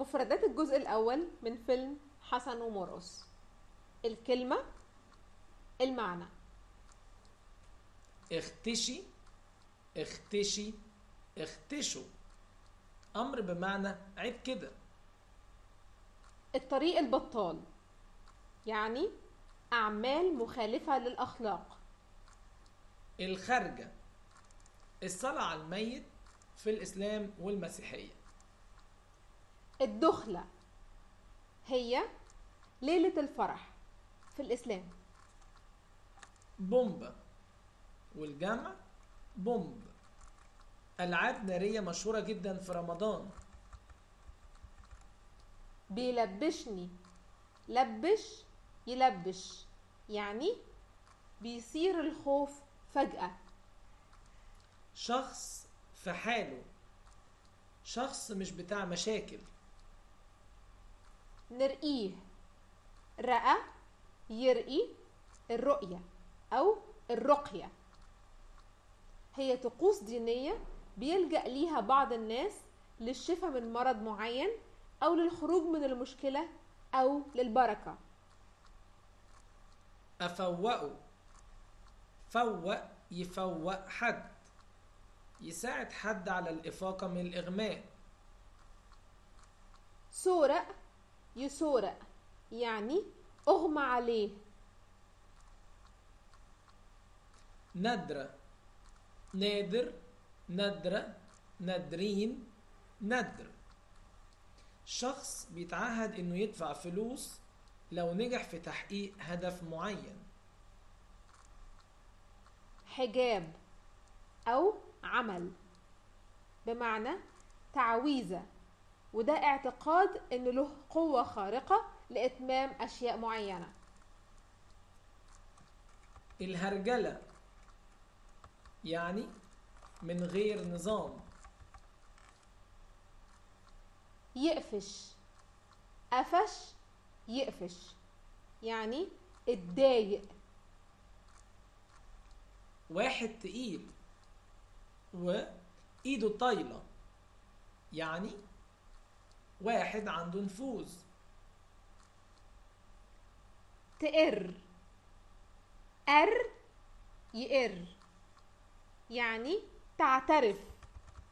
مفردات الجزء الأول من فيلم حسن ومرقص. الكلمة المعنى. اختشي اختشي اختشوا أمر بمعنى عيب كده. الطريق البطال يعني أعمال مخالفة للأخلاق. الخارجة الصلاة على الميت في الإسلام والمسيحية. الدخلة هي ليلة الفرح في الإسلام. بومبا والجمع بومب. ألعاب نارية مشهورة جدا في رمضان. بيلبشني. لبش يلبش. يعني بيصير الخوف فجأة. شخص في حاله. شخص مش بتاع مشاكل. نرقيه رأى يرقي الرؤية أو الرقية. هي طقوس دينية بيلجأ ليها بعض الناس للشفاء من مرض معين أو للخروج من المشكلة أو للبركة. أفوقه فوق يفوق حد. يساعد حد على الإفاقة من الإغماء. سورق يسورق يعني أغمى عليه. ندرة نادر ندرة نادرين ندر. شخص بيتعهد إنه يدفع فلوس لو نجح في تحقيق هدف معين. حجاب أو عمل بمعنى تعويذة. وده اعتقاد إن له قوة خارقة لإتمام أشياء معينة. الهرجلة يعني من غير نظام. يقفش. قفش يقفش. يعني اتضايق. واحد تقيل وإيده طايلة. يعني واحد عنده نفوذ. تقر. قر يقر. يعني تعترف.